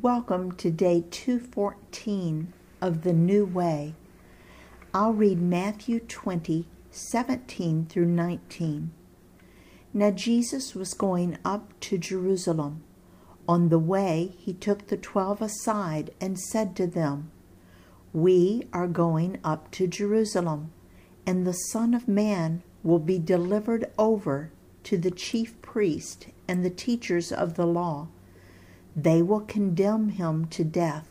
Welcome to day 214 of the New Way. I'll read Matthew 20, 17 through 19. Now Jesus was going up to Jerusalem. On the way, he took the twelve aside and said to them, We are going up to Jerusalem, and the Son of Man will be delivered over to the chief priest and the teachers of the law. They will condemn him to death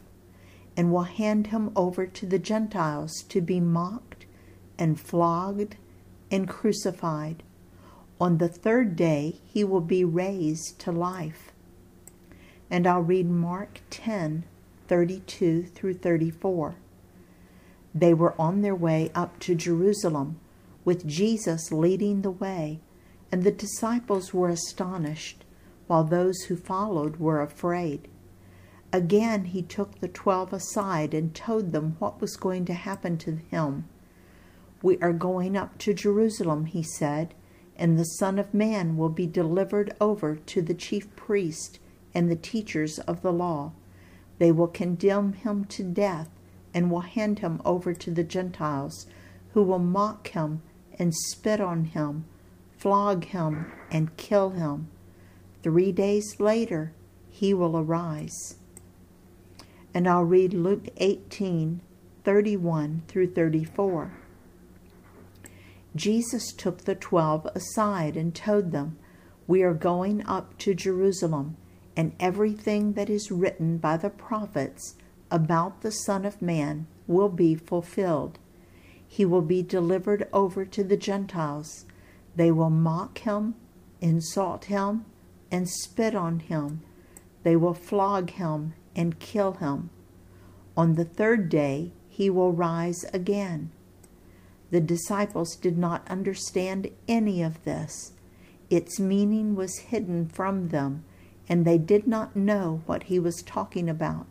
and will hand him over to the Gentiles to be mocked and flogged and crucified. On the third day, he will be raised to life. And I'll read Mark 10 32 through 34. They were on their way up to Jerusalem, with Jesus leading the way, and the disciples were astonished, while those who followed were afraid. Again he took the twelve aside and told them what was going to happen to him. We are going up to Jerusalem, he said, and the Son of Man will be delivered over to the chief priests and the teachers of the law. They will condemn him to death and will hand him over to the Gentiles, who will mock him and spit on him, flog him, and kill him. Three days later, he will arise. And I'll read Luke 18 31 through 34. Jesus took the twelve aside and told them, We are going up to Jerusalem, and everything that is written by the prophets about the Son of Man will be fulfilled. He will be delivered over to the Gentiles. They will mock him, insult him, and spit on him. They will flog him and kill him. On the third day, he will rise again. The disciples did not understand any of this. Its meaning was hidden from them, and they did not know what he was talking about.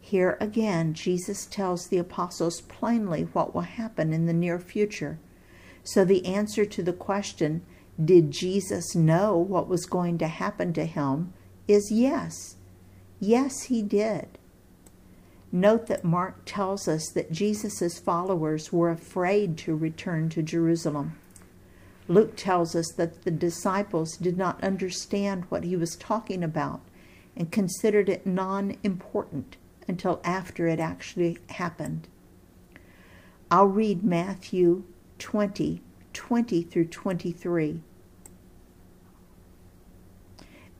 Here again, Jesus tells the apostles plainly what will happen in the near future. So the answer to the question, did Jesus know what was going to happen to him, is yes. Yes, he did. Note that Mark tells us that Jesus' followers were afraid to return to Jerusalem. Luke tells us that the disciples did not understand what he was talking about and considered it non important until after it actually happened. I'll read Matthew 20 20 through 23.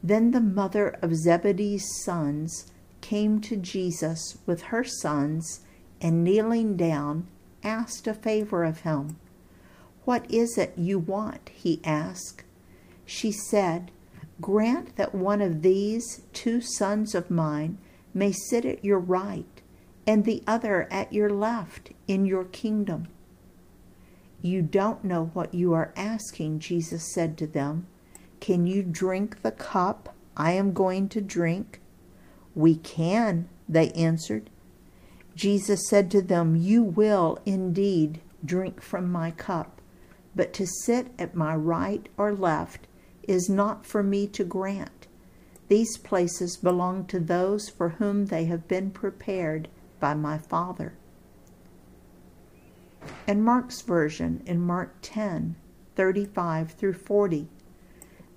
Then the mother of Zebedee's sons came to Jesus with her sons and kneeling down asked a favor of him. What is it you want? he asked. She said, Grant that one of these two sons of mine may sit at your right and the other at your left in your kingdom. You don't know what you are asking, Jesus said to them. Can you drink the cup I am going to drink? We can, they answered. Jesus said to them, You will indeed drink from my cup, but to sit at my right or left is not for me to grant. These places belong to those for whom they have been prepared by my Father. And Mark's version in Mark 10 35 through 40.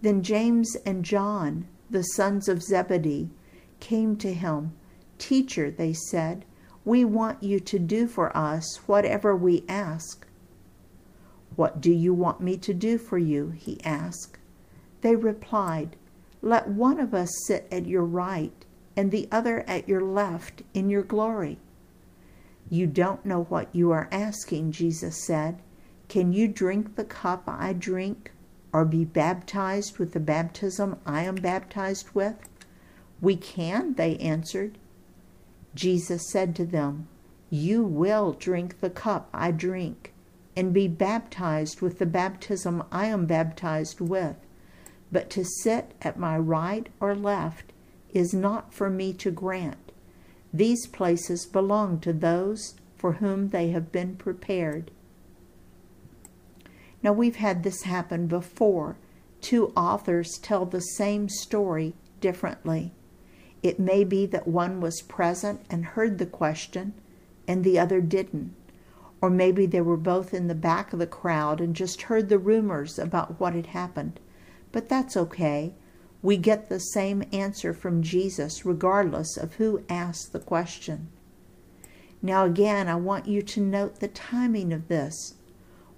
Then James and John, the sons of Zebedee, came to him. Teacher, they said, we want you to do for us whatever we ask. What do you want me to do for you? he asked. They replied, Let one of us sit at your right and the other at your left in your glory. You don't know what you are asking, Jesus said. Can you drink the cup I drink or be baptized with the baptism I am baptized with? We can, they answered. Jesus said to them, You will drink the cup I drink, and be baptized with the baptism I am baptized with. But to sit at my right or left is not for me to grant. These places belong to those for whom they have been prepared. Now, we've had this happen before. Two authors tell the same story differently. It may be that one was present and heard the question and the other didn't. Or maybe they were both in the back of the crowd and just heard the rumors about what had happened. But that's okay. We get the same answer from Jesus regardless of who asked the question. Now, again, I want you to note the timing of this.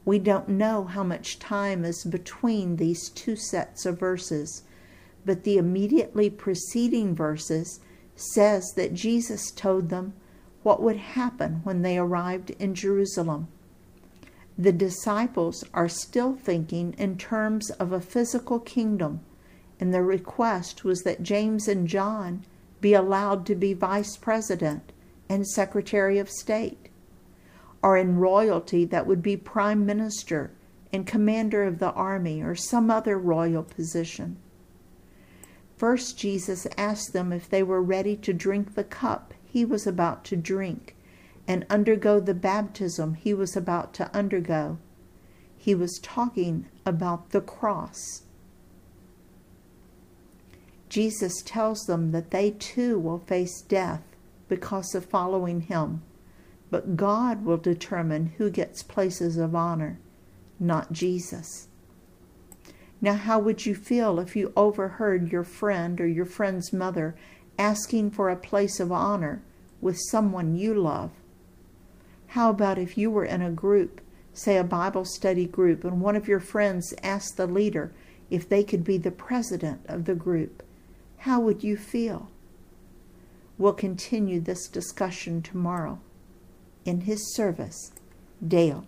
We don't know how much time is between these two sets of verses, but the immediately preceding verses says that Jesus told them what would happen when they arrived in Jerusalem. The disciples are still thinking in terms of a physical kingdom, and their request was that James and John be allowed to be vice president and secretary of state, or in royalty that would be prime minister and commander of the army or some other royal position. First, Jesus asked them if they were ready to drink the cup he was about to drink and undergo the baptism he was about to undergo. He was talking about the cross. Jesus tells them that they too will face death because of following him, but God will determine who gets places of honor, not Jesus. Now, how would you feel if you overheard your friend or your friend's mother asking for a place of honor with someone you love? How about if you were in a group, say a Bible study group, and one of your friends asked the leader if they could be the president of the group? How would you feel? We'll continue this discussion tomorrow. In his service, Dale.